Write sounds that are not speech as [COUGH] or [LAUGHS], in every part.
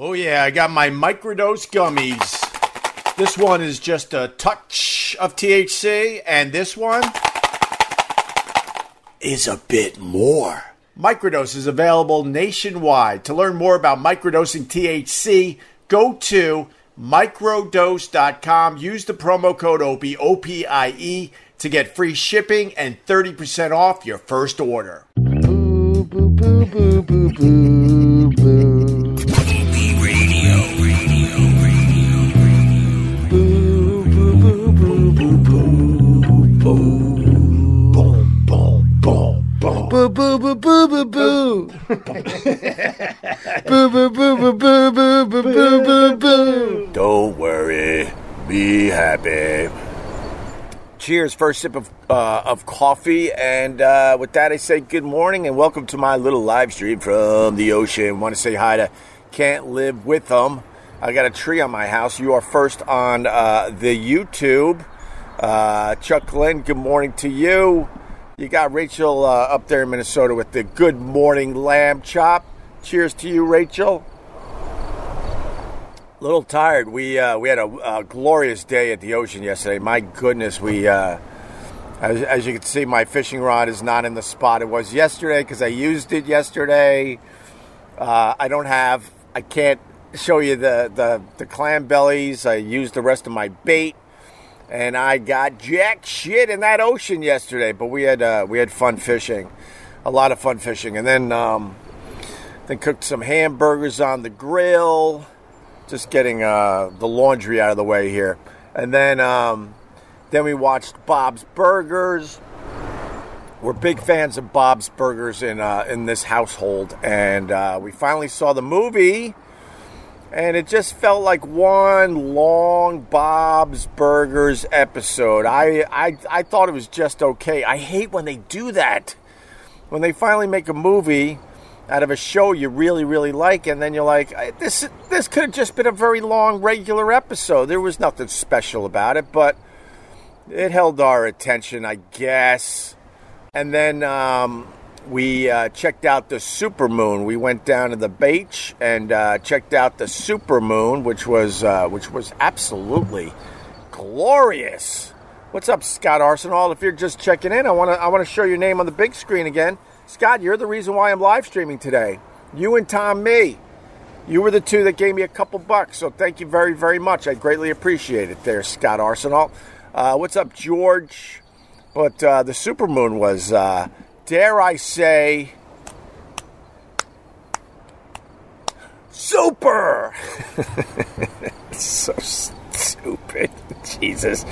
Oh, yeah, I got my microdose gummies. This one is just a touch of THC, and this one is a bit more. Microdose is available nationwide. To learn more about microdosing THC, go to microdose.com. Use the promo code OPIE, O-P-I-E, to get free shipping and 30% off your first order. Boo, boo, boo, Boo, boo, boo, boo, boo, boo. Boo, boo, boo, boo, boo, boo, boo, boo, boo. Don't worry, be happy. Cheers! First sip of uh, of coffee, and uh, with that, I say good morning and welcome to my little live stream from the ocean. Want to say hi to Can't Live with Them. I got a tree on my house. You are first on uh, the YouTube. Uh, Chuck Glenn, good morning to you. You got Rachel uh, up there in Minnesota with the Good Morning Lamb Chop. Cheers to you, Rachel. A little tired. We uh, we had a, a glorious day at the ocean yesterday. My goodness, we uh, as, as you can see, my fishing rod is not in the spot it was yesterday because I used it yesterday. Uh, I don't have. I can't show you the, the the clam bellies. I used the rest of my bait, and I got jack shit in that ocean yesterday. But we had uh, we had fun fishing, a lot of fun fishing, and then um, then cooked some hamburgers on the grill just getting uh, the laundry out of the way here. And then um, then we watched Bob's Burgers. We're big fans of Bob's Burgers in uh, in this household, and uh, we finally saw the movie, and it just felt like one long Bob's Burgers episode. I I, I thought it was just okay. I hate when they do that. When they finally make a movie out of a show you really really like and then you're like this this could have just been a very long regular episode there was nothing special about it but it held our attention i guess and then um, we uh, checked out the supermoon we went down to the beach and uh, checked out the supermoon which was uh, which was absolutely glorious what's up scott arsenal if you're just checking in i want to i want to show your name on the big screen again Scott, you're the reason why I'm live streaming today. You and Tom Me. You were the two that gave me a couple bucks, so thank you very, very much. I greatly appreciate it there, Scott Arsenal. Uh, what's up, George? But uh, the supermoon was, uh, dare I say, super! [LAUGHS] so stupid. Jesus.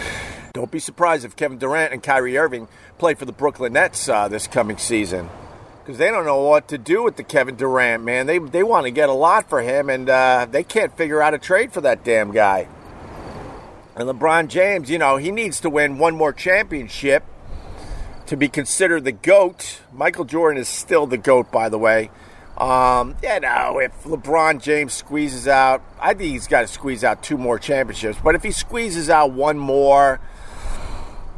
Don't be surprised if Kevin Durant and Kyrie Irving play for the Brooklyn Nets uh, this coming season. Because they don't know what to do with the Kevin Durant, man. They, they want to get a lot for him, and uh, they can't figure out a trade for that damn guy. And LeBron James, you know, he needs to win one more championship to be considered the GOAT. Michael Jordan is still the GOAT, by the way. Um, you know, if LeBron James squeezes out, I think he's got to squeeze out two more championships. But if he squeezes out one more,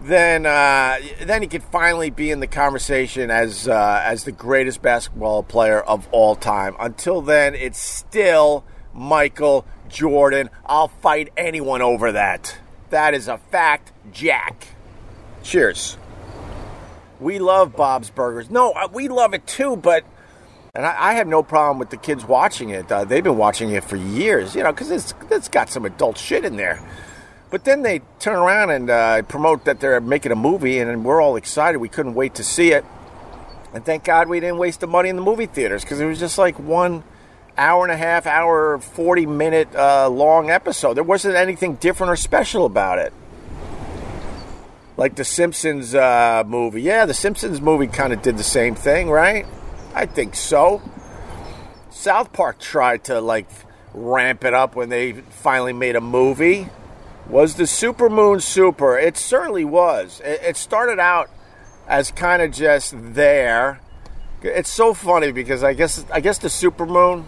then uh, then he could finally be in the conversation as uh, as the greatest basketball player of all time. Until then, it's still Michael Jordan. I'll fight anyone over that. That is a fact, Jack. Cheers. We love Bob's Burgers. No, uh, we love it too, but and I, I have no problem with the kids watching it. Uh, they've been watching it for years, you know, because it's it's got some adult shit in there. But then they turn around and uh, promote that they're making a movie, and we're all excited. We couldn't wait to see it. And thank God we didn't waste the money in the movie theaters because it was just like one hour and a half, hour, 40 minute uh, long episode. There wasn't anything different or special about it. Like the Simpsons uh, movie. Yeah, the Simpsons movie kind of did the same thing, right? I think so. South Park tried to like ramp it up when they finally made a movie. Was the Supermoon super? It certainly was. It, started out as kind of just there. It's so funny because I guess I guess the supermoon,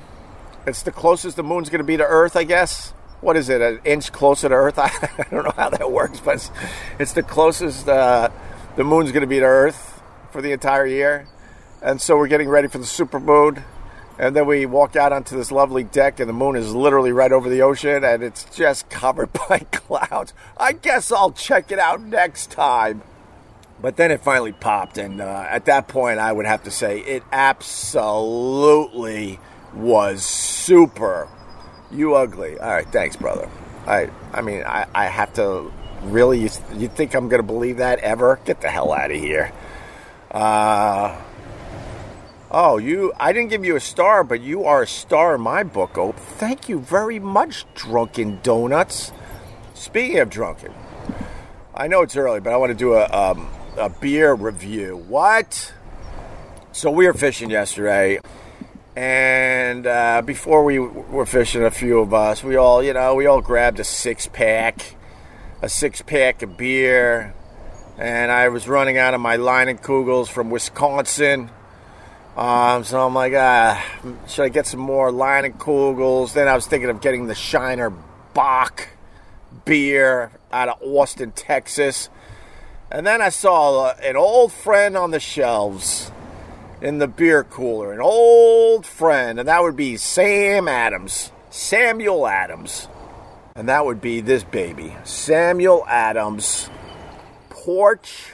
it's the closest the moon's going to be to Earth. I guess. What is it? An inch closer to Earth? [LAUGHS] I, don't know how that works, but it's, it's the closest uh, the moon's going to be to Earth for the entire year. And so we're getting ready for the super moon. And then we walk out onto this lovely deck, and the moon is literally right over the ocean, and it's just covered [LAUGHS] by clouds. I guess I'll check it out next time. But then it finally popped, and uh, at that point, I would have to say it absolutely was super. You ugly. All right, thanks, brother. I, I mean, I, I have to really. You, you think I'm going to believe that ever? Get the hell out of here. Uh, oh, you. I didn't give you a star, but you are a star in my book. Oh, thank you very much, Drunken Donuts. Speaking of drunken, I know it's early, but I want to do a. Um, a beer review. What? So we were fishing yesterday, and uh, before we were fishing, a few of us, we all, you know, we all grabbed a six pack, a six pack of beer, and I was running out of my Leinenkugels from Wisconsin. Um, so I'm like, ah, should I get some more Leinenkugels? Then I was thinking of getting the Shiner Bock beer out of Austin, Texas. And then I saw an old friend on the shelves in the beer cooler, an old friend, and that would be Sam Adams, Samuel Adams. And that would be this baby, Samuel Adams, Porch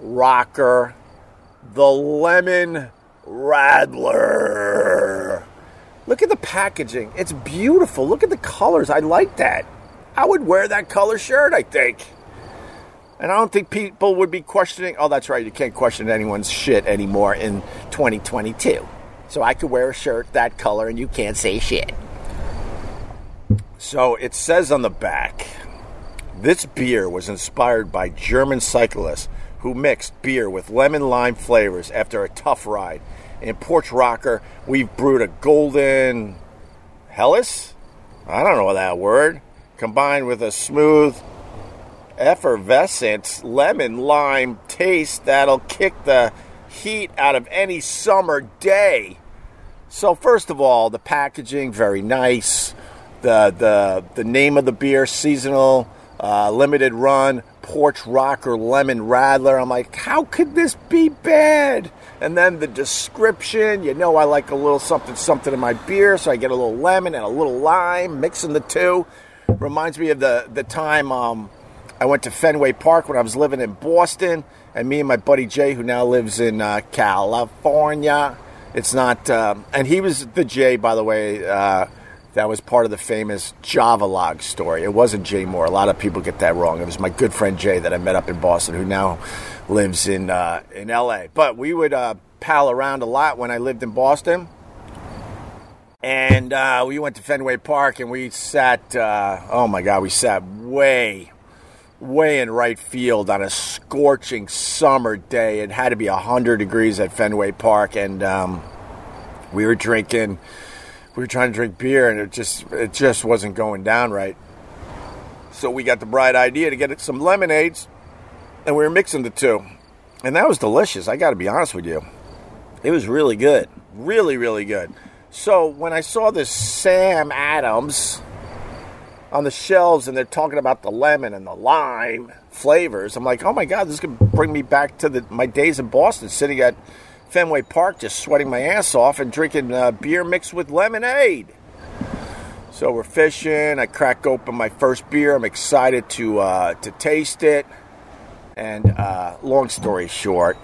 Rocker, the Lemon Radler. Look at the packaging. It's beautiful. Look at the colors. I like that. I would wear that color shirt, I think. And I don't think people would be questioning, oh, that's right, you can't question anyone's shit anymore in 2022. So I could wear a shirt that color and you can't say shit. So it says on the back this beer was inspired by German cyclists who mixed beer with lemon lime flavors after a tough ride. In Porch Rocker, we've brewed a golden Helles? I don't know that word. Combined with a smooth effervescent lemon lime taste that'll kick the heat out of any summer day. So first of all, the packaging very nice. The the the name of the beer seasonal uh, limited run porch rocker lemon radler. I'm like, how could this be bad? And then the description, you know, I like a little something something in my beer, so I get a little lemon and a little lime, mixing the two. Reminds me of the the time um, I went to Fenway Park when I was living in Boston, and me and my buddy Jay, who now lives in uh, California, it's not, uh, and he was the Jay, by the way. Uh, that was part of the famous Java log story. It wasn't Jay Moore. A lot of people get that wrong. It was my good friend Jay that I met up in Boston, who now lives in uh, in L.A. But we would uh, pal around a lot when I lived in Boston and uh, we went to Fenway Park and we sat. Uh, oh my God, we sat way, way in right field on a scorching summer day. It had to be 100 degrees at Fenway Park, and um, we were drinking. We were trying to drink beer, and it just it just wasn't going down right. So we got the bright idea to get some lemonades, and we were mixing the two, and that was delicious. I got to be honest with you, it was really good, really really good. So when I saw this Sam Adams on the shelves and they're talking about the lemon and the lime flavors. I'm like, oh my god, this could bring me back to the, my days in Boston, sitting at Fenway Park, just sweating my ass off and drinking uh, beer mixed with lemonade. So we're fishing. I crack open my first beer. I'm excited to uh, to taste it. And uh, long story short.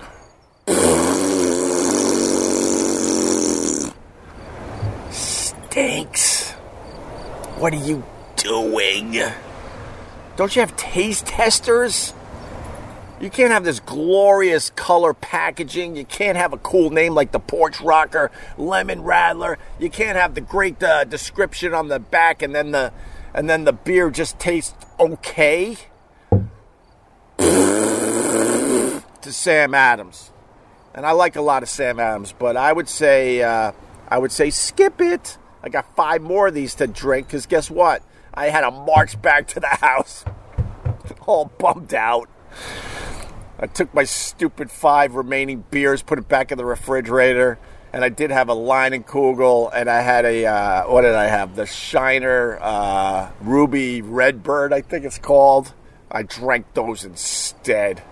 Stinks. What are you doing? Don't you have taste testers? You can't have this glorious color packaging. You can't have a cool name like the Porch Rocker, Lemon Radler. You can't have the great uh, description on the back, and then the and then the beer just tastes okay. [LAUGHS] to Sam Adams, and I like a lot of Sam Adams, but I would say uh, I would say skip it. I got five more of these to drink because guess what? I had to march back to the house, [LAUGHS] all bummed out. I took my stupid five remaining beers, put it back in the refrigerator, and I did have a Leinenkugel, and I had a uh, what did I have? The Shiner uh, Ruby Redbird, I think it's called. I drank those instead.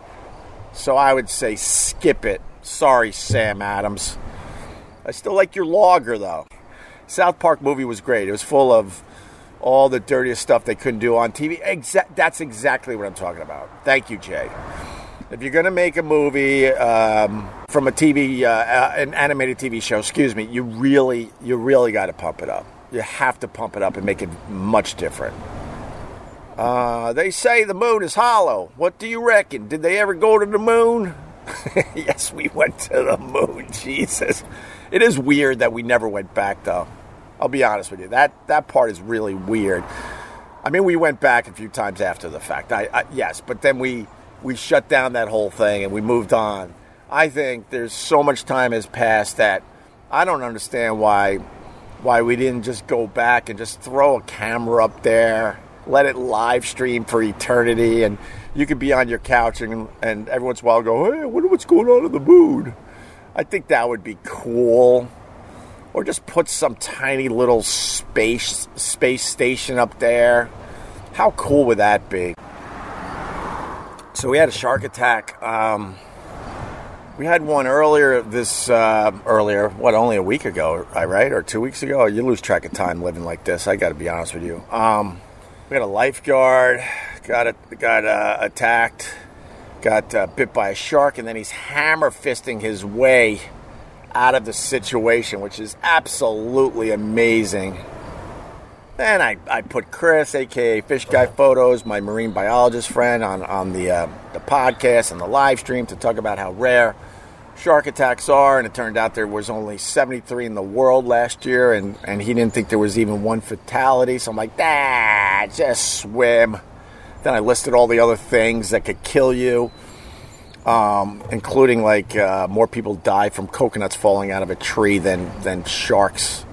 So I would say skip it. Sorry, Sam Adams. I still like your lager, though. South Park movie was great. It was full of all the dirtiest stuff they couldn't do on TV. Exa- that's exactly what I'm talking about. Thank you, Jay. If you're going to make a movie um, from a TV, uh, an animated TV show, excuse me, you really, you really got to pump it up. You have to pump it up and make it much different. Uh, they say the moon is hollow. What do you reckon? Did they ever go to the moon? [LAUGHS] yes, we went to the moon. [LAUGHS] Jesus, it is weird that we never went back, though. I'll be honest with you. That that part is really weird. I mean, we went back a few times after the fact. I, I yes, but then we we shut down that whole thing and we moved on. I think there's so much time has passed that I don't understand why why we didn't just go back and just throw a camera up there, let it live stream for eternity, and you could be on your couch and, and every once in a while go, hey, I wonder what's going on in the moon. I think that would be cool. Or just put some tiny little space space station up there. How cool would that be? So we had a shark attack. Um, we had one earlier this uh, earlier. What only a week ago, right? Or two weeks ago? You lose track of time living like this. I got to be honest with you. Um, we had a lifeguard got a, got uh, attacked, got uh, bit by a shark, and then he's hammer fisting his way out of the situation, which is absolutely amazing. Then I, I put Chris, aka Fish Guy Photos, my marine biologist friend, on, on the, uh, the podcast and the live stream to talk about how rare shark attacks are. And it turned out there was only 73 in the world last year, and, and he didn't think there was even one fatality. So I'm like, ah, just swim. Then I listed all the other things that could kill you um, including like uh, more people die from coconuts falling out of a tree than than sharks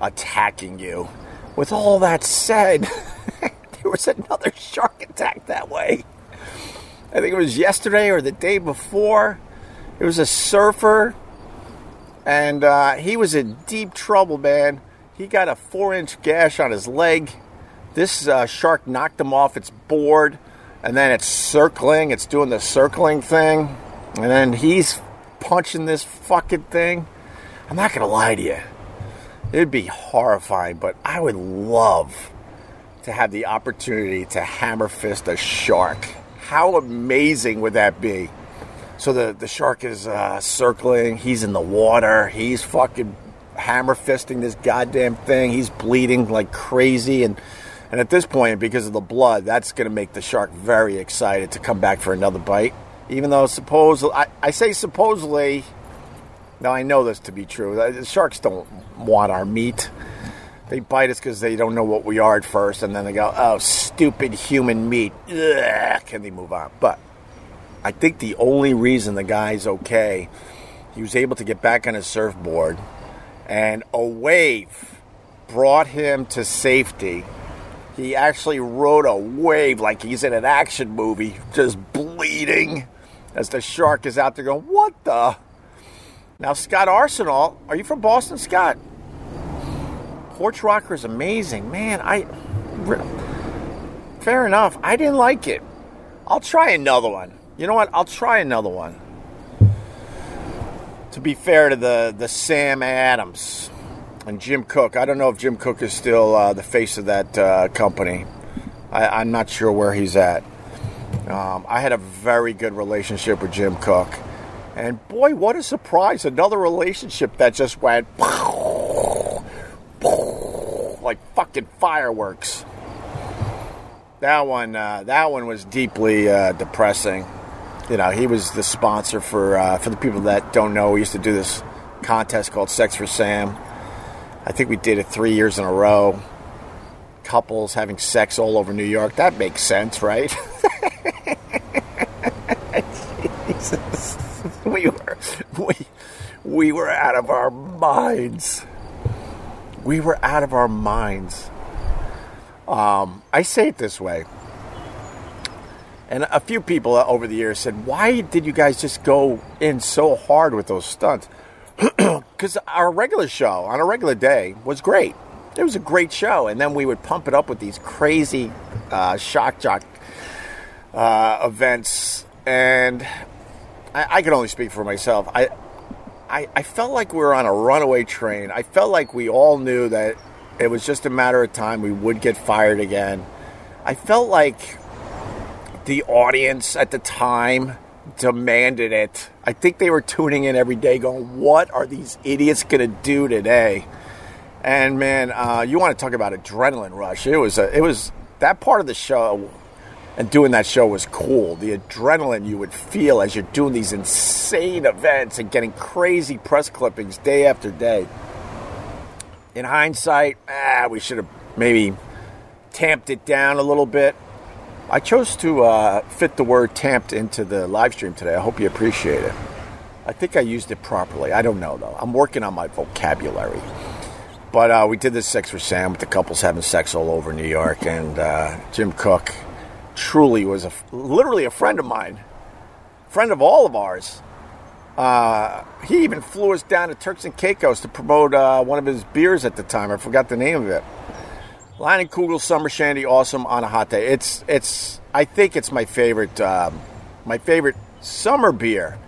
attacking you. With all that said, [LAUGHS] there was another shark attack that way. I think it was yesterday or the day before. It was a surfer, and uh, he was in deep trouble, man. He got a four-inch gash on his leg. This uh, shark knocked him off its board and then it's circling, it's doing the circling thing, and then he's punching this fucking thing. I'm not gonna lie to you, it'd be horrifying, but I would love to have the opportunity to hammer fist a shark. How amazing would that be? So the, the shark is uh, circling, he's in the water, he's fucking hammer fisting this goddamn thing, he's bleeding like crazy, and and at this point, because of the blood, that's going to make the shark very excited to come back for another bite. Even though supposedly, I, I say supposedly, now I know this to be true. Uh, the sharks don't want our meat. They bite us because they don't know what we are at first, and then they go, "Oh, stupid human meat!" Ugh, can they move on? But I think the only reason the guy's okay, he was able to get back on his surfboard, and a wave brought him to safety he actually rode a wave like he's in an action movie, just bleeding as the shark is out there going, What the? Now, Scott Arsenal, are you from Boston, Scott? Porch Rocker is amazing. Man, I. Fair enough. I didn't like it. I'll try another one. You know what? I'll try another one. To be fair to the, the Sam Adams and Jim Koch. I don't know if Jim Koch is still uh, the face of that uh, company. I, am not sure where he's at. Um, I had a very good relationship with Jim Koch. And boy, what a surprise! Another relationship that just went like fucking fireworks. That one, uh, that one was deeply uh, depressing. You know, he was the sponsor for uh, for the people that don't know. We used to do this contest called Sex for Sam I think we did it three years in a row. Couples having sex all over New York. That makes sense, right? [LAUGHS] we were we, we were out of our minds. We were out of our minds. Um, I say it this way. And a few people over the years said, Why did you guys just go in so hard with those stunts? [CLEARS THROAT] because our regular show on a regular day was great. It was a great show, and then we would pump it up with these crazy uh, shock jock uh, events. And I, I, can only speak for myself. I I, I felt like we were on a runaway train. I felt like we all knew that it was just a matter of time we would get fired again. I felt like the audience at the time demanded it. I think they were tuning in every day going, What are these idiots going to do today? And man, uh, you want to talk about adrenaline rush? It was a, it was that part of the show and doing that show was cool. The adrenaline you would feel as you're doing these insane events and getting crazy press clippings day after day. In hindsight, ah, we should have maybe tamped it down a little bit. I chose to uh, fit the word tamped into the live stream today. I hope you appreciate it. I think I used it properly. I don't know, though. I'm working on my vocabulary. But uh, we did this Sex for Sam with the couples having sex all over New York, and uh, Jim Koch truly was a, literally a friend of mine, friend of all of ours. Uh, he even flew us down to Turks and Caicos to promote uh, one of his beers at the time. I forgot the name of it. Leinenkugel Summer Shandy, awesome on a hot day. It's it's. I think it's my favorite. Um, my favorite summer beer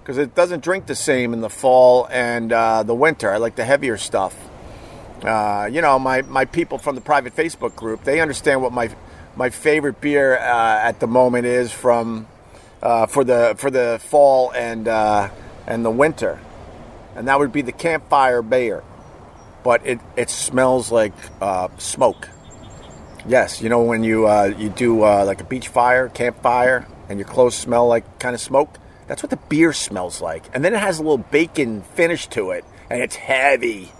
because it doesn't drink the same in the fall and uh, the winter. I like the heavier stuff. Uh, you know, my, my people from the private Facebook group, they understand what my my favorite beer uh, at the moment is from uh, for the for the fall and uh, and the winter, and that would be the campfire beer. But it, it smells like uh, smoke. Yes, you know when you uh, you do uh, like a beach fire, campfire, and your clothes smell like kind of smoke. That's what the beer smells like, and then it has a little bacon finish to it, and it's heavy,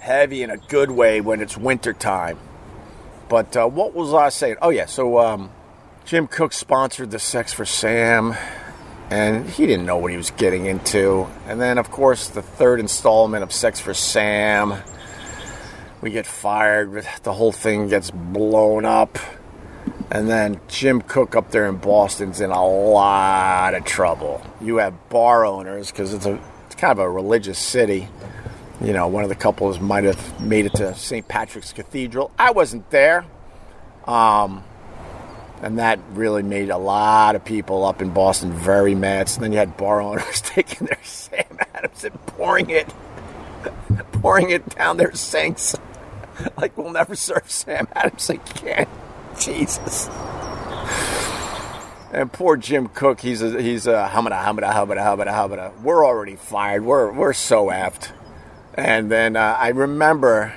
heavy in a good way when it's winter time. But uh, what was I saying? Oh yeah, so um, Jim Koch sponsored the Sex for Sam, and he didn't know what he was getting into. And then, of course, the third installment of Sex for Sam, we get fired. The whole thing gets blown up. And then Jim Koch up there in Boston's in a lot of trouble. You have bar owners because it's a it's kind of a religious city. You know, one of the couples might have made it to St. Patrick's Cathedral. I wasn't there. Um, and that really made a lot of people up in Boston very mad. So then you had bar owners [LAUGHS] taking their Sam Adams and pouring it, pouring it down their sinks. like we'll never serve Sam Adams again. [LAUGHS] Jesus. And poor Jim Koch, he's a, he's a humada humada humada humada humada. We're already fired. We're we're so effed. And then uh, I remember,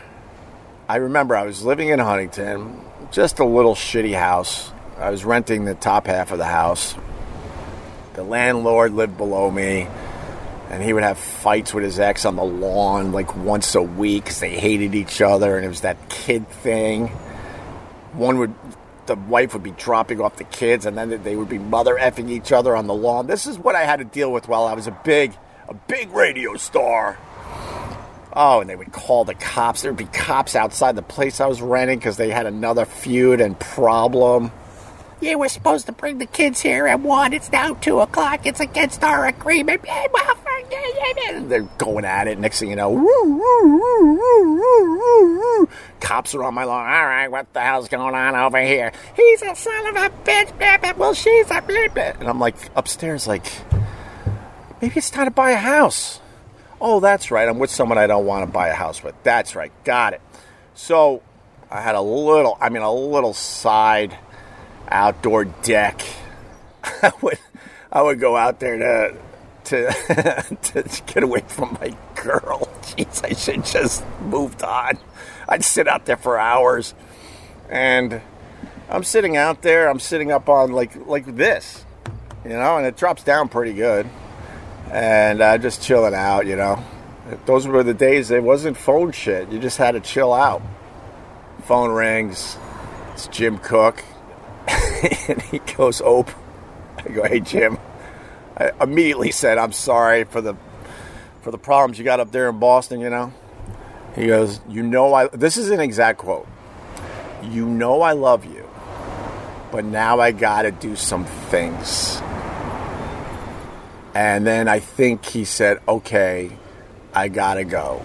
I remember I was living in Huntington, just a little shitty house. I was renting the top half of the house. The landlord lived below me, and he would have fights with his ex on the lawn like once a week because they hated each other, and it was that kid thing. One would, the wife would be dropping off the kids, and then they would be mother effing each other on the lawn. This is what I had to deal with while I was a big, a big radio star. Oh, and they would call the cops. There would be cops outside the place I was renting because they had another feud and problem. Yeah, we're supposed to bring the kids here at one. It's now two o'clock. It's against our agreement. They're going at it. Next thing you know, cops are on my lawn. All right, what the hell's going on over here? He's a son of a bitch. Baby. Well, she's a bitch. And I'm like upstairs, like maybe it's time to buy a house. Oh, that's right. I'm with someone I don't want to buy a house with. That's right. Got it. So I had a little, I mean, a little side outdoor deck. [LAUGHS] I would, I would go out there to, to, [LAUGHS] to get away from my girl. [LAUGHS] Jeez, I should just moved on. I'd sit out there for hours, and I'm sitting out there. I'm sitting up on like like this, you know, and it drops down pretty good and uh, just chilling out, you know. Those were the days it wasn't phone shit. You just had to chill out. Phone rings. It's Jim Koch. [LAUGHS] and he goes, Ope. Oh, I [LAUGHS] go, hey, Jim. I immediately said, I'm sorry for the for the problems you got up there in Boston, you know. He goes, you know I this is an exact quote. You know I love you, but now I gotta do some things. And then I think he said, okay, I gotta go.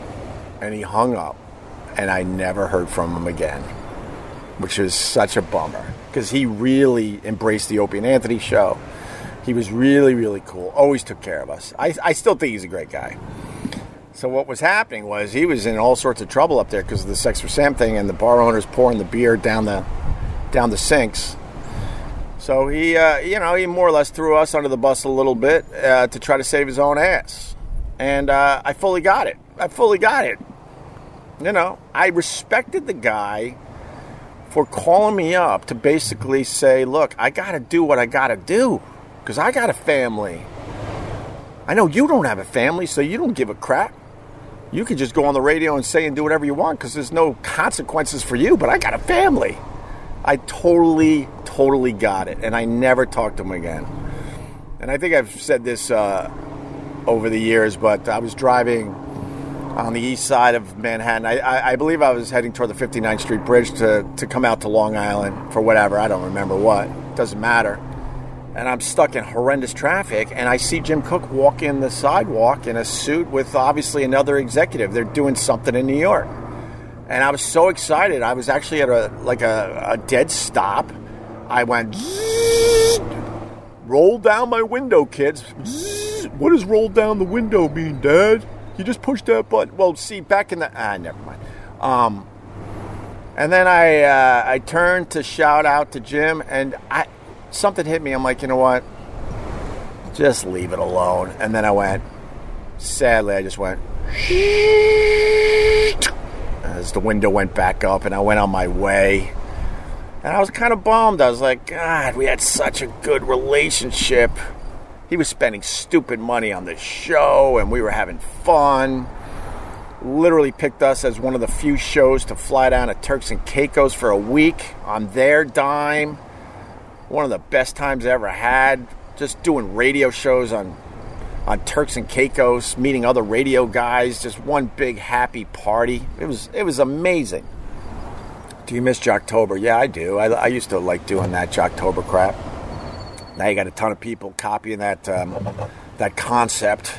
And he hung up, and I never heard from him again, which is such a bummer because he really embraced the Opie and Anthony show. He was really, really cool. Always took care of us. I, I still think he's a great guy. So what was happening was he was in all sorts of trouble up there because of the sex for Sam thing, and the bar owners pouring the beer down the down the sinks. So he, uh, you know, he more or less threw us under the bus a little bit uh, to try to save his own ass, and uh, I fully got it. I fully got it. You know, I respected the guy for calling me up to basically say, "Look, I got to do what I got to do because I got a family." I know you don't have a family, so you don't give a crap you could just go on the radio and say and do whatever you want because there's no consequences for you. But I got a family. I totally, totally got it. And I never talked to him again. And I think I've said this uh, over the years, but I was driving on the east side of Manhattan. I, I, I, believe I was heading toward the 59th Street Bridge to, to come out to Long Island for whatever. I don't remember what. Doesn't matter and I'm stuck in horrendous traffic, and I see Jim Koch walk in the sidewalk in a suit with obviously another executive. They're doing something in New York, and I was so excited. I was actually at a like a, a dead stop. I went roll down my window, kids. what does roll down the window mean, Dad? You just push that button. Well, see, back in the ah, never mind. Um, and then I uh, I turned to shout out to Jim, and I something hit me. I'm like, you know what? Just leave it alone. And then I went, sadly, I just went, as the window went back up and I went on my way. And I was kind of bummed. I was like, God, we had such a good relationship. He was spending stupid money on the show and we were having fun. Literally picked us as one of the few shows to fly down to Turks and Caicos for a week on their dime one of the best times I ever had. Just doing radio shows on on Turks and Caicos, meeting other radio guys, just one big happy party. It was it was amazing. Do you miss Jocktober? Yeah, I do. I, I used to like doing that Jocktober crap. Now you got a ton of people copying that um, that concept,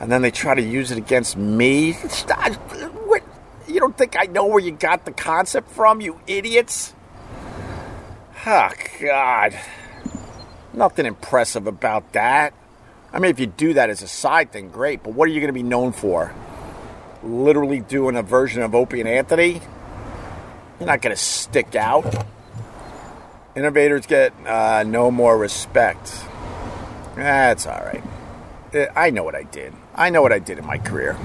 and then they try to use it against me. You don't think I know where you got the concept from, you idiots? Oh, God. Nothing impressive about that. I mean, if you do that as a side thing, great, but what are you going to be known for? Literally doing a version of Opie and Anthony? You're not going to stick out. Innovators get uh, no more respect. That's all right. I know what I did. I know what I did in my career.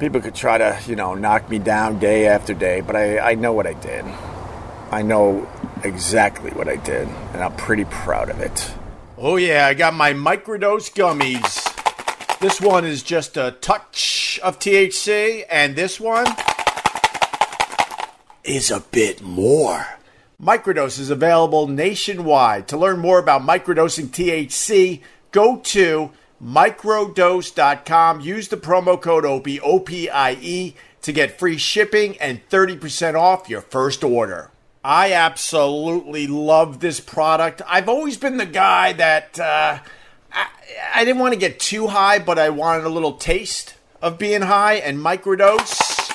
People could try to, you know, knock me down day after day, but I, I know what I did. I know exactly what I did, and I'm pretty proud of it. Oh, yeah, I got my microdose gummies. This one is just a touch of THC, and this one is a bit more. Microdose is available nationwide. To learn more about microdosing THC, go to microdose.com. Use the promo code OPIE, O-P-I-E, to get free shipping and 30% off your first order. I absolutely love this product. I've always been the guy that uh, I, I didn't want to get too high, but I wanted a little taste of being high, and microdose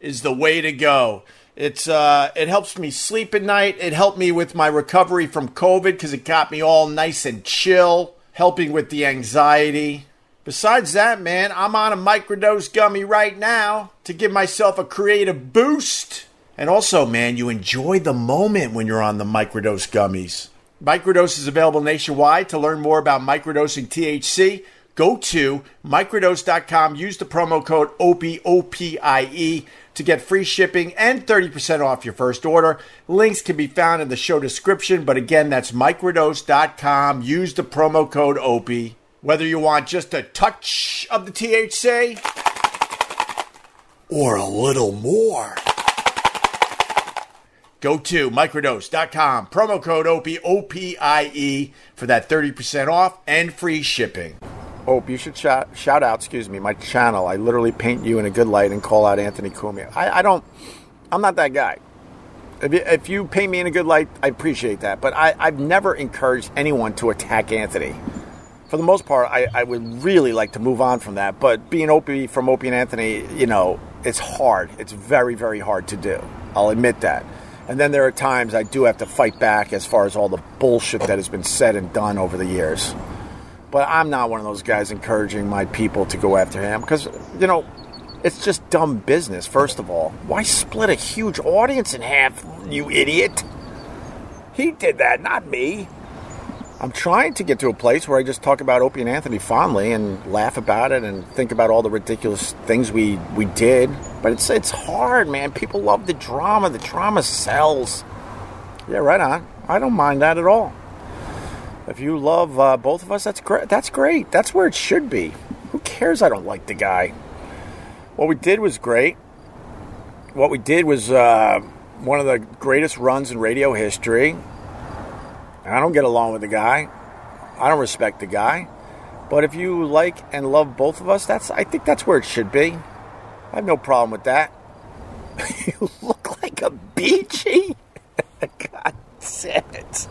is the way to go. It's uh, it helps me sleep at night. It helped me with my recovery from COVID because it got me all nice and chill, helping with the anxiety. Besides that, man, I'm on a microdose gummy right now to give myself a creative boost. And also, man, you enjoy the moment when you're on the microdose gummies. Microdose is available nationwide. To learn more about microdosing THC, go to microdose.com. Use the promo code OPIE, to get free shipping and 30% off your first order. Links can be found in the show description, but again, that's microdose.com. Use the promo code OPIE. Whether you want just a touch of the THC or a little more. Go to microdose.com, promo code OPIE, O-P-I-E, for that 30% off and free shipping. Oh, you should shout, shout out, excuse me, my channel. I literally paint you in a good light and call out Anthony Cumia. I, I don't, I'm not that guy. If you, if you paint me in a good light, I appreciate that. But I, I've never encouraged anyone to attack Anthony. For the most part, I, I would really like to move on from that. But being Opie from Opie and Anthony, you know, it's hard. It's very, very hard to do. I'll admit that. And then there are times I do have to fight back as far as all the bullshit that has been said and done over the years. But I'm not one of those guys encouraging my people to go after him because, you know, it's just dumb business, first of all. Why split a huge audience in half, you idiot? He did that, not me. I'm trying to get to a place where I just talk about Opie and Anthony fondly and laugh about it and think about all the ridiculous things we, we did. But it's it's hard, man. People love the drama. The drama sells. Yeah, right on. I don't mind that at all. If you love uh, both of us, that's great. That's great. That's where it should be. Who cares? I don't like the guy. What we did was great. What we did was uh, one of the greatest runs in radio history. I don't get along with the guy. I don't respect the guy. But if you like and love both of us, that's I think that's where it should be. I have no problem with that. [LAUGHS] you look like a beachy. [LAUGHS] God damn it.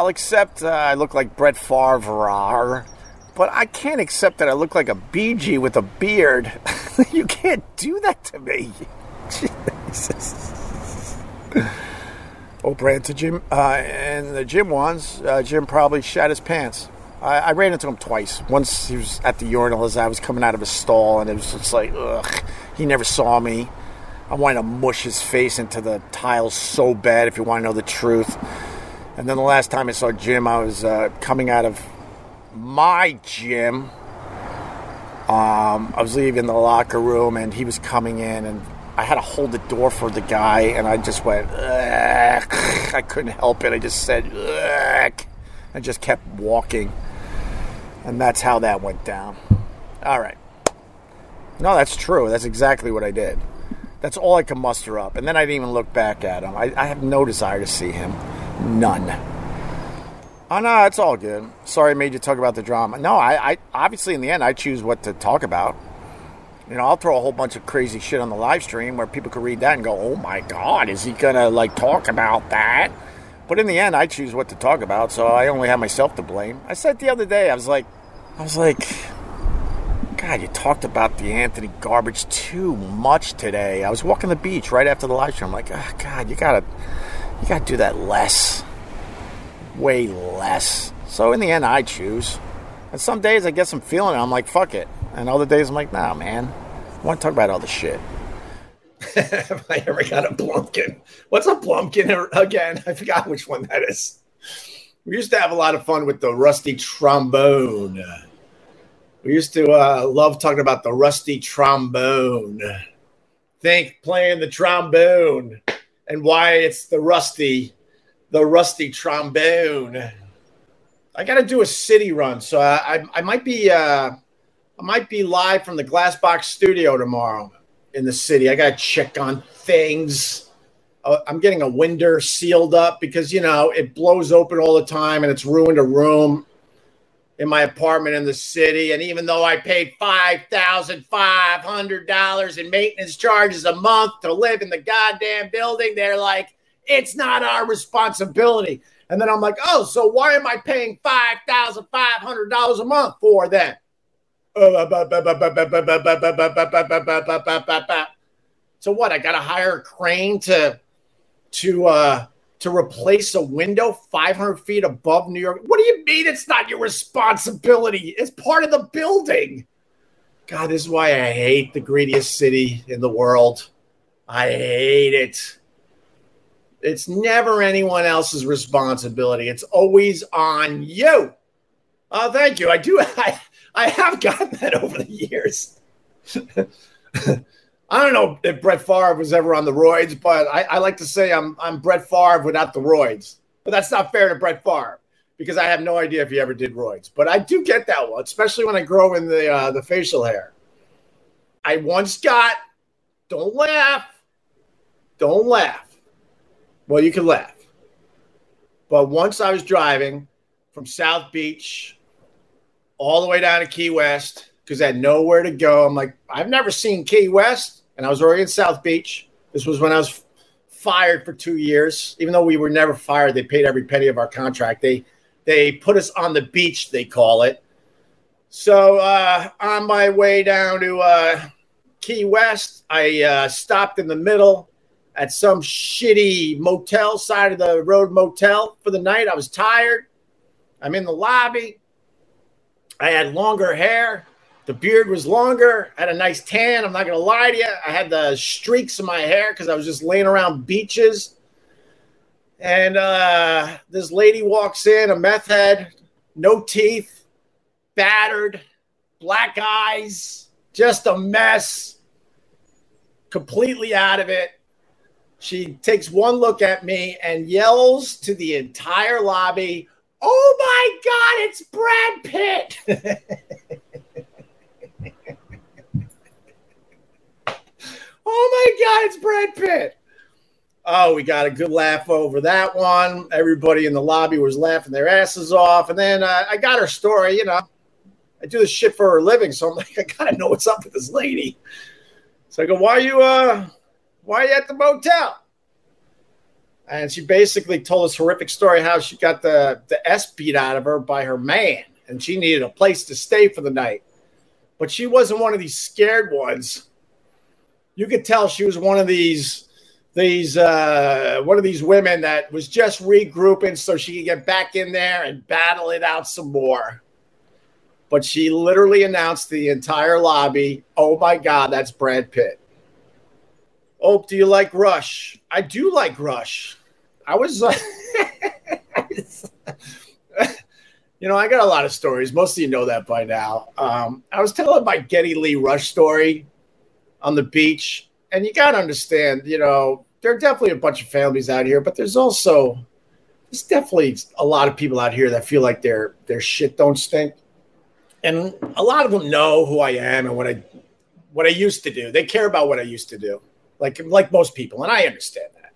I'll accept uh, I look like Brett Favre, but I can't accept that I look like a BG with a beard. [LAUGHS] you can't do that to me. Jesus. Oprah ran to Jim, uh, and the Jim ones, uh, Jim probably shat his pants. I, I, ran into him twice. Once he was at the urinal as I was coming out of his stall, and it was just like, ugh. He never saw me. I wanted to mush his face into the tiles so bad, if you want to know the truth. And then the last time I saw Jim, I was uh, coming out of my gym. Um, I was leaving the locker room, and he was coming in, and I had to hold the door for the guy, and I just went, Ugh. I couldn't help it. I just said, Ugh. I just kept walking. And that's how that went down. All right. No, that's true. That's exactly what I did. That's all I could muster up. And then I didn't even look back at him. I, I have no desire to see him. None. Oh, no, it's all good. Sorry I made you talk about the drama. No, I, I obviously, in the end, I choose what to talk about. You know, I'll throw a whole bunch of crazy shit on the live stream where people could read that and go, oh my God, is he to, like, talk about that? But in the end, I choose what to talk about, so I only have myself to blame. I said the other day, I was like, I was like, God, you talked about the Anthony garbage too much today. I was walking the beach right after the live stream. I'm like, oh, God, you gotta, you gotta do that less, way less. So in the end, I choose. And some days I get I'm feeling. I'm like, fuck it. And other days I'm like, nah, man. I want to talk about all the shit. Have [LAUGHS] I ever got a Blumpkin? What's a Blumpkin again? I forgot which one that is. We used to have a lot of fun with the rusty trombone. We used to uh, love talking about the rusty trombone. Think playing the trombone and why it's the rusty, the rusty trombone. I got to do a city run, so I, I, I might be uh, I might be live from the Glassbox Studio tomorrow in the city. I got to check on things. Uh, I'm getting a window sealed up because you know it blows open all the time and it's ruined a room in my apartment in the city. And even though I paid five thousand five hundred dollars in maintenance charges a month to live in the goddamn building, they're like, it's not our responsibility. And then I'm like, oh, so why am I paying five thousand five hundred dollars a month for then? So what? I got to hire a crane to to uh to replace a window 500 feet above New York. What do you mean it's not your responsibility? It's part of the building. God, this is why I hate the greediest city in the world. I hate it. It's never anyone else's responsibility. It's always on you. Oh, thank you. I do. [LAUGHS] I, I have gotten that over the years. [LAUGHS] I don't know if Brett Favre was ever on the roids, but I, I, like to say I'm I'm Brett Favre without the roids. But that's not fair to Brett Favre because I have no idea if he ever did roids. But I do get that one, especially when I grow in the uh, the facial hair. I once got. Don't laugh. Don't laugh. Well, you can laugh. But once I was driving from South Beach all the way down to Key West because I had nowhere to go. I'm like, I've never seen Key West, and I was already in South Beach. This was when I was fired for two years. Even though we were never fired, they paid every penny of our contract. They they put us on the beach, they call it. So uh, on my way down to uh, Key West, I uh, stopped in the middle at some shitty motel side of the road motel for the night. I was tired. I'm in the lobby. I had longer hair. The beard was longer. I had a nice tan. I'm not going to lie to you. I had the streaks in my hair because I was just laying around beaches. And uh, this lady walks in, a meth head, no teeth, battered, black eyes, just a mess, completely out of it. She takes one look at me and yells to the entire lobby, Oh my God, it's Brad Pitt. [LAUGHS] oh my God, it's Brad Pitt. Oh, we got a good laugh over that one. Everybody in the lobby was laughing their asses off. And then uh, I got her story, you know. I do this shit for a living, so I'm like, I gotta know what's up with this lady. So I go, why are you uh why are you at the motel? And she basically told this horrific story how she got the, the S beat out of her by her man, and she needed a place to stay for the night. But she wasn't one of these scared ones. You could tell she was one of these these uh, one of these women that was just regrouping so she could get back in there and battle it out some more. But she literally announced the entire lobby, "Oh my God, that's Brad Pitt." Oh, do you like Rush? I do like Rush. I was, uh, [LAUGHS] you know, I got a lot of stories. Most of you know that by now. Um, I was telling my Geddy Lee Rush story on the beach, and you got to understand, you know, there are definitely a bunch of families out here, but there's also there's definitely a lot of people out here that feel like their their shit don't stink, and a lot of them know who I am and what I what I used to do. They care about what I used to do, like like most people, and I understand that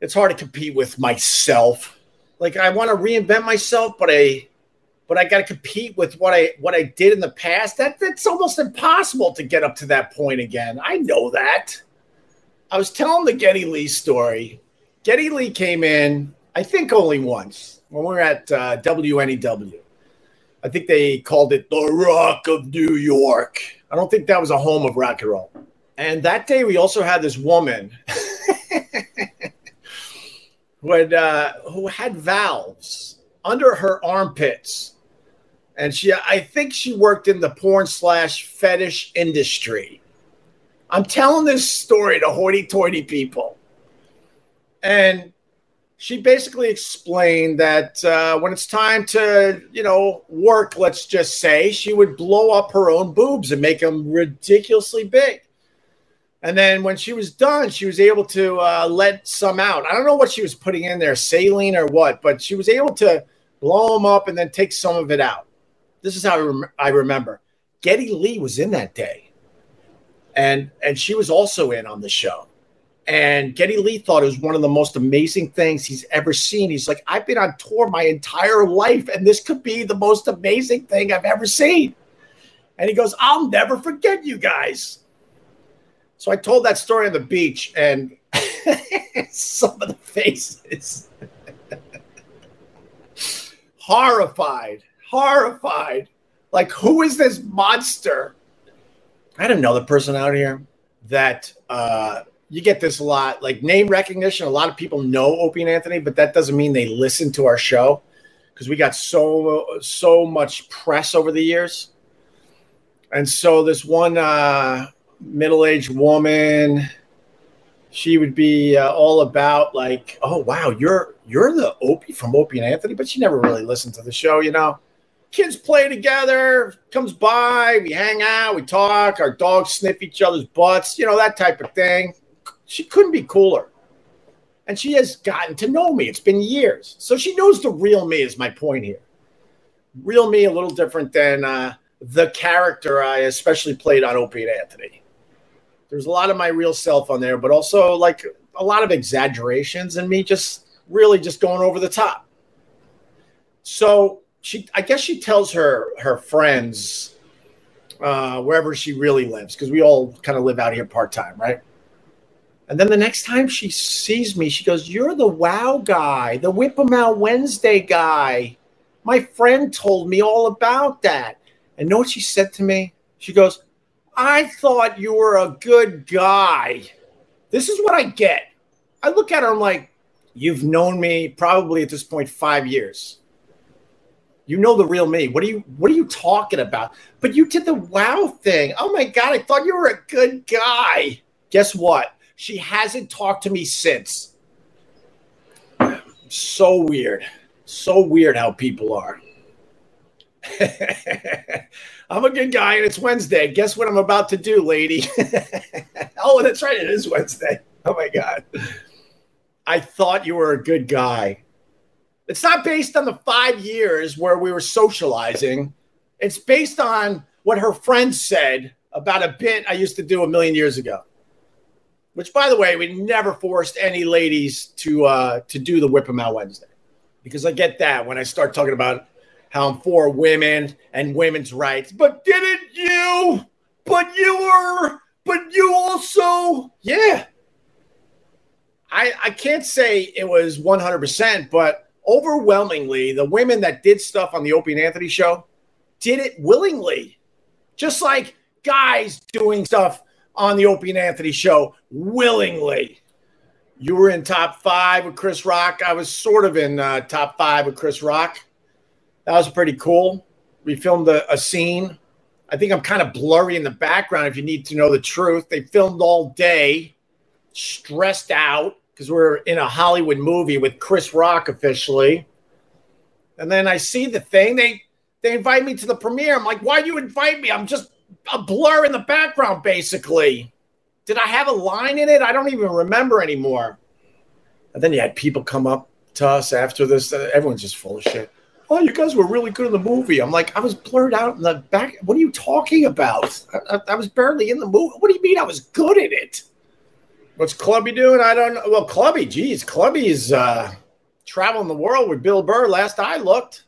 it's hard to compete with myself. Like I want to reinvent myself, but I but I got to compete with what I what I did in the past. That that's almost impossible to get up to that point again. I know that. I was telling the Geddy Lee story. Geddy Lee came in, I think only once when we were at uh, WNEW. I think they called it the Rock of New York. I don't think that was a home of rock and roll. And that day we also had this woman [LAUGHS] who had, uh, who had valves under her armpits. And she, I think she worked in the porn slash fetish industry. I'm telling this story to hoity toity people. And she basically explained that uh, when it's time to, you know, work, let's just say, she would blow up her own boobs and make them ridiculously big. And then when she was done, she was able to uh, let some out. I don't know what she was putting in there, saline or what, but she was able to blow them up and then take some of it out. This is how I, rem- I remember. Geddy Lee was in that day, and and she was also in on the show. And Geddy Lee thought it was one of the most amazing things he's ever seen. He's like, I've been on tour my entire life, and this could be the most amazing thing I've ever seen. And he goes, I'll never forget you guys. So I told that story on the beach, and [LAUGHS] some of the faces [LAUGHS] horrified, horrified. Like, who is this monster? I had another person out here that uh, you get this a lot, like name recognition. A lot of people know Opie and Anthony, but that doesn't mean they listen to our show because we got so so much press over the years. And so this one uh, middle-aged woman she would be uh, all about like oh wow you're you're the opie from opie and anthony but she never really listened to the show you know kids play together comes by we hang out we talk our dogs sniff each other's butts you know that type of thing. She couldn't be cooler. And she has gotten to know me. It's been years. So she knows the real me is my point here. Real me a little different than uh, the character i especially played on opie and anthony. There's a lot of my real self on there, but also like a lot of exaggerations and me just really just going over the top. So she, I guess she tells her her friends uh, wherever she really lives because we all kind of live out here part time, right? And then the next time she sees me, she goes, "You're the wow guy, the Whip 'em Out Wednesday guy. My friend told me all about that." And know what she said to me? She goes, I thought you were a good guy. This is what I get. I look at her, I'm like, you've known me probably at this point five years. You know the real me. What are you what are you talking about? But you did the wow thing. Oh my god, I thought you were a good guy. Guess what? She hasn't talked to me since. So weird. So weird how people are. [LAUGHS] I'm a good guy and it's Wednesday. Guess what I'm about to do, lady? [LAUGHS] oh, that's right. It is Wednesday. Oh my God. I thought you were a good guy. It's not based on the five years where we were socializing. It's based on what her friends said about a bit I used to do a million years ago. Which, by the way, we never forced any ladies to uh, to do the whip 'em out Wednesday, because I get that when I start talking about how I'm for women and women's rights. But didn't you? But you were. But you also. Yeah. I I can't say it was 100, percent but overwhelmingly, the women that did stuff on the Opie and Anthony show did it willingly, just like guys doing stuff on the Opie and Anthony show willingly. You were in top five with Chris Rock. I was sort of in uh, top five with Chris Rock. That was pretty cool. We filmed a, a scene. I think I'm kind of blurry in the background if you need to know the truth. They filmed all day, stressed out because we're in a Hollywood movie with Chris Rock officially. And then I see the thing. They they invite me to the premiere. I'm like, why do you invite me? I'm just a blur in the background, basically. Did I have a line in it? I don't even remember anymore. And then you had people come up to us after this. Uh, everyone's just full of shit. Oh, you guys were really good in the movie. I'm like, I was blurred out in the back. What are you talking about? I, I, I was barely in the movie. What do you mean I was good in it? What's Clubby doing? I don't know. Well, Clubby, geez, Clubby's uh, traveling the world with Bill Burr. Last I looked,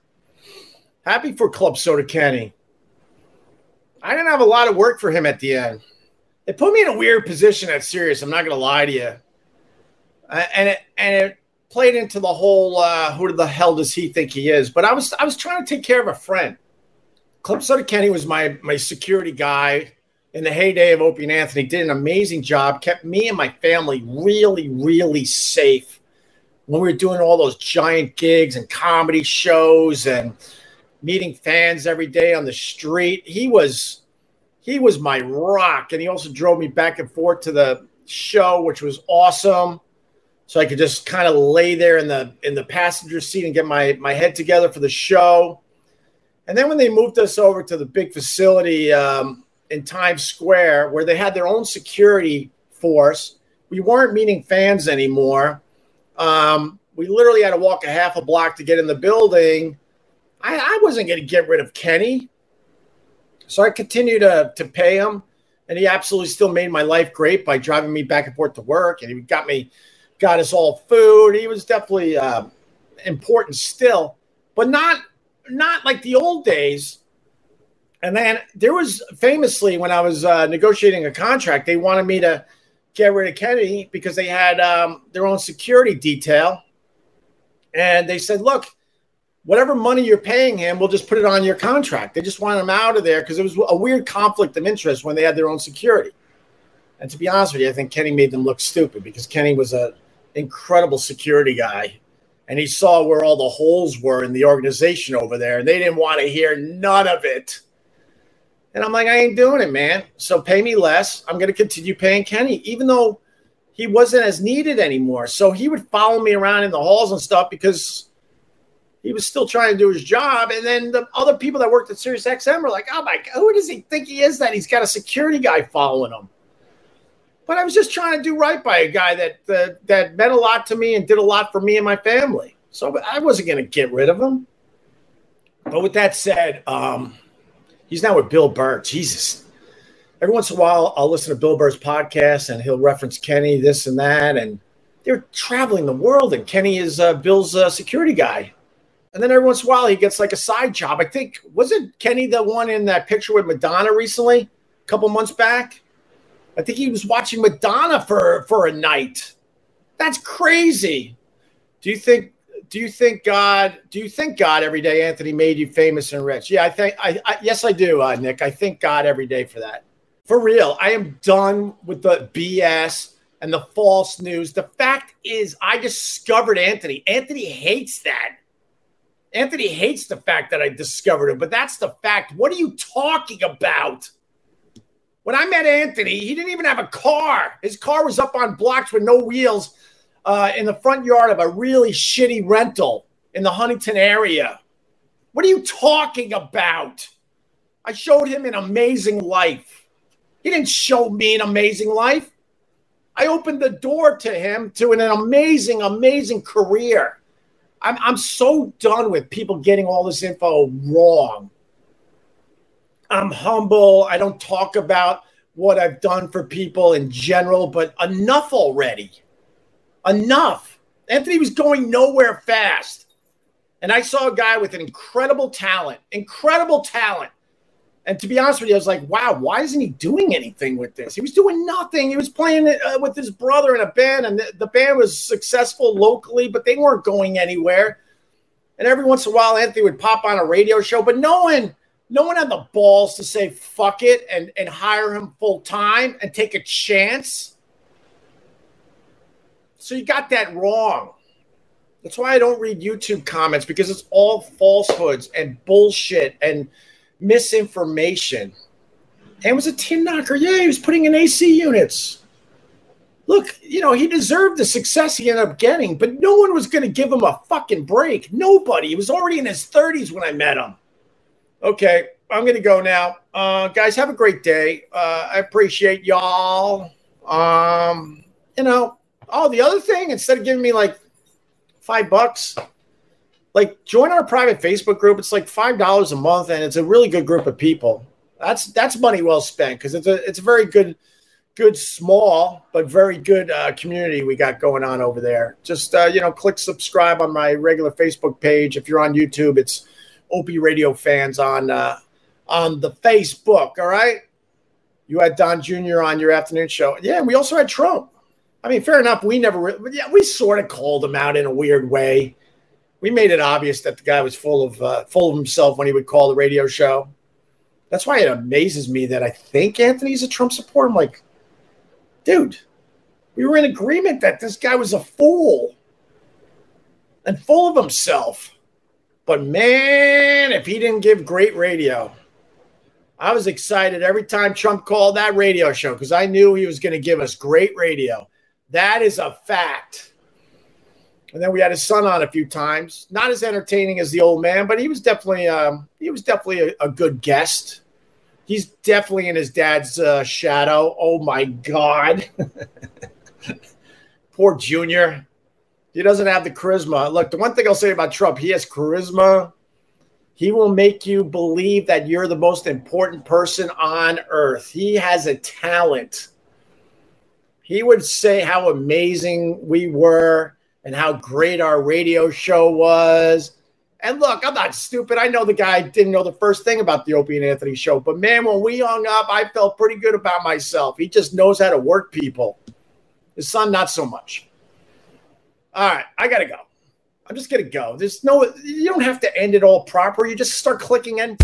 happy for Club Soda Kenny. I didn't have a lot of work for him at the end. It put me in a weird position at Sirius. I'm not going to lie to you, uh, and it and it played into the whole uh, who the hell does he think he is? But I was I was trying to take care of a friend. Club Soda Kenny was my my security guy in the heyday of Opie and Anthony. Did an amazing job. Kept me and my family really really safe when we were doing all those giant gigs and comedy shows and meeting fans every day on the street. He was he was my rock, and he also drove me back and forth to the show, which was awesome. So I could just kind of lay there in the in the passenger seat and get my my head together for the show. And then when they moved us over to the big facility um, in Times Square, where they had their own security force, we weren't meeting fans anymore. Um, we literally had to walk a half a block to get in the building I, I wasn't going to get rid of Kenny. So I continued to, to pay him. And he absolutely still made my life great by driving me back and forth to work. And he got me, got us all food. He was definitely uh, important still, but not not like the old days. And then there was famously when I was uh, negotiating a contract, they wanted me to get rid of Kenny because they had um, their own security detail. And they said, look, whatever money you're paying him, we'll just put it on your contract. They just want him out of there because it was a weird conflict of interest when they had their own security. And to be honest with you, I think Kenny made them look stupid because Kenny was an incredible security guy. And he saw where all the holes were in the organization over there, and they didn't want to hear none of it. And I'm like, I ain't doing it, man. So pay me less. I'm going to continue paying Kenny, even though he wasn't as needed anymore. So he would follow me around in the halls and stuff because he was still trying to do his job. And then the other people that worked at Sirius XM were like, oh my God, who does he think he is that he's got a security guy following him? But I was just trying to do right by a guy that uh, that meant a lot to me and did a lot for me and my family. So I wasn't going to get rid of him. But with that said, um, he's now with Bill Burr. Jesus. Every once in a while, I'll listen to Bill Burr's podcast and he'll reference Kenny, this and that. And they're traveling the world, and Kenny is uh, Bill's uh, security guy and then every once in a while, he gets like a side job. I think wasn't Kenny the one in that picture with Madonna recently, a couple months back? I think he was watching Madonna for for a night. That's crazy. Do you think? Do you think God? Do you think God every day, Anthony, made you famous and rich? Yeah, I think. I, I yes, I do, uh, Nick. I thank God every day for that. For real, I am done with the BS and the false news. The fact is, I discovered Anthony. Anthony hates that. Anthony hates the fact that I discovered him, but that's the fact. What are you talking about? When I met Anthony, he didn't even have a car. His car was up on blocks with no wheels uh, in the front yard of a really shitty rental in the Huntington area. What are you talking about? I showed him an amazing life. He didn't show me an amazing life. I opened the door to him to an amazing, amazing career. I'm, I'm so done with people getting all this info wrong. I'm humble. I don't talk about what I've done for people in general, but enough already. Enough. Anthony was going nowhere fast. And I saw a guy with an incredible talent, incredible talent. And to be honest with you, I was like, wow, why isn't he doing anything with this? He was doing nothing. He was playing uh, with his brother in a band, and the, the band was successful locally, but they weren't going anywhere. And every once in a while, Anthony would pop on a radio show, but no one, no one had the balls to say fuck it and, and hire him full time and take a chance. So you got that wrong. That's why I don't read YouTube comments because it's all falsehoods and bullshit and misinformation. And it was a tin knocker. Yeah, he was putting in AC units. Look, you know, he deserved the success he ended up getting, but no one was going to give him a fucking break. Nobody. He was already in his 30s when I met him. Okay, I'm going to go now. Uh, guys, have a great day. Uh, I appreciate y'all. Um, you know, oh, the other thing, instead of giving me like five bucks, like join our private Facebook group. It's like five dollars a month, and it's a really good group of people. That's that's money well spent because it's a it's a very good good small but very good uh, community we got going on over there. Just uh, you know, click subscribe on my regular Facebook page. If you're on YouTube, it's Opie Radio fans on uh, on the Facebook. All right. You had Don Jr. on your afternoon show. Yeah, we also had Trump. I mean, fair enough. We never, re- yeah, we sort of called him out in a weird way we made it obvious that the guy was full of uh, full of himself when he would call the radio show. That's why it amazes me that I think Anthony's a Trump supporter. I'm like, dude, we were in agreement that this guy was a fool and full of himself. But man, if he didn't give great radio, I was excited every time Trump called that radio show because I knew he was going to give us great radio. That is a fact. And then we had his son on a few times. Not as entertaining as the old man, but he was definitely um, he was definitely a, a, good guest. He's definitely in his dad's uh, shadow. Oh my god, [LAUGHS] poor Junior. He doesn't have the charisma. Look, the one thing I'll say about Trump, he has charisma. He will make you believe that you're the most important person on earth. He has a talent. He would say how amazing we were and how great our radio show was. And look, I'm not stupid. I know the guy didn't know the first thing about the Opie and Anthony show, but man, when we hung up, I felt pretty good about myself. He just knows how to work people. His son, not so much. All right, I gotta go. I'm just gonna go. There's no, you don't have to end it all proper. You just start clicking end.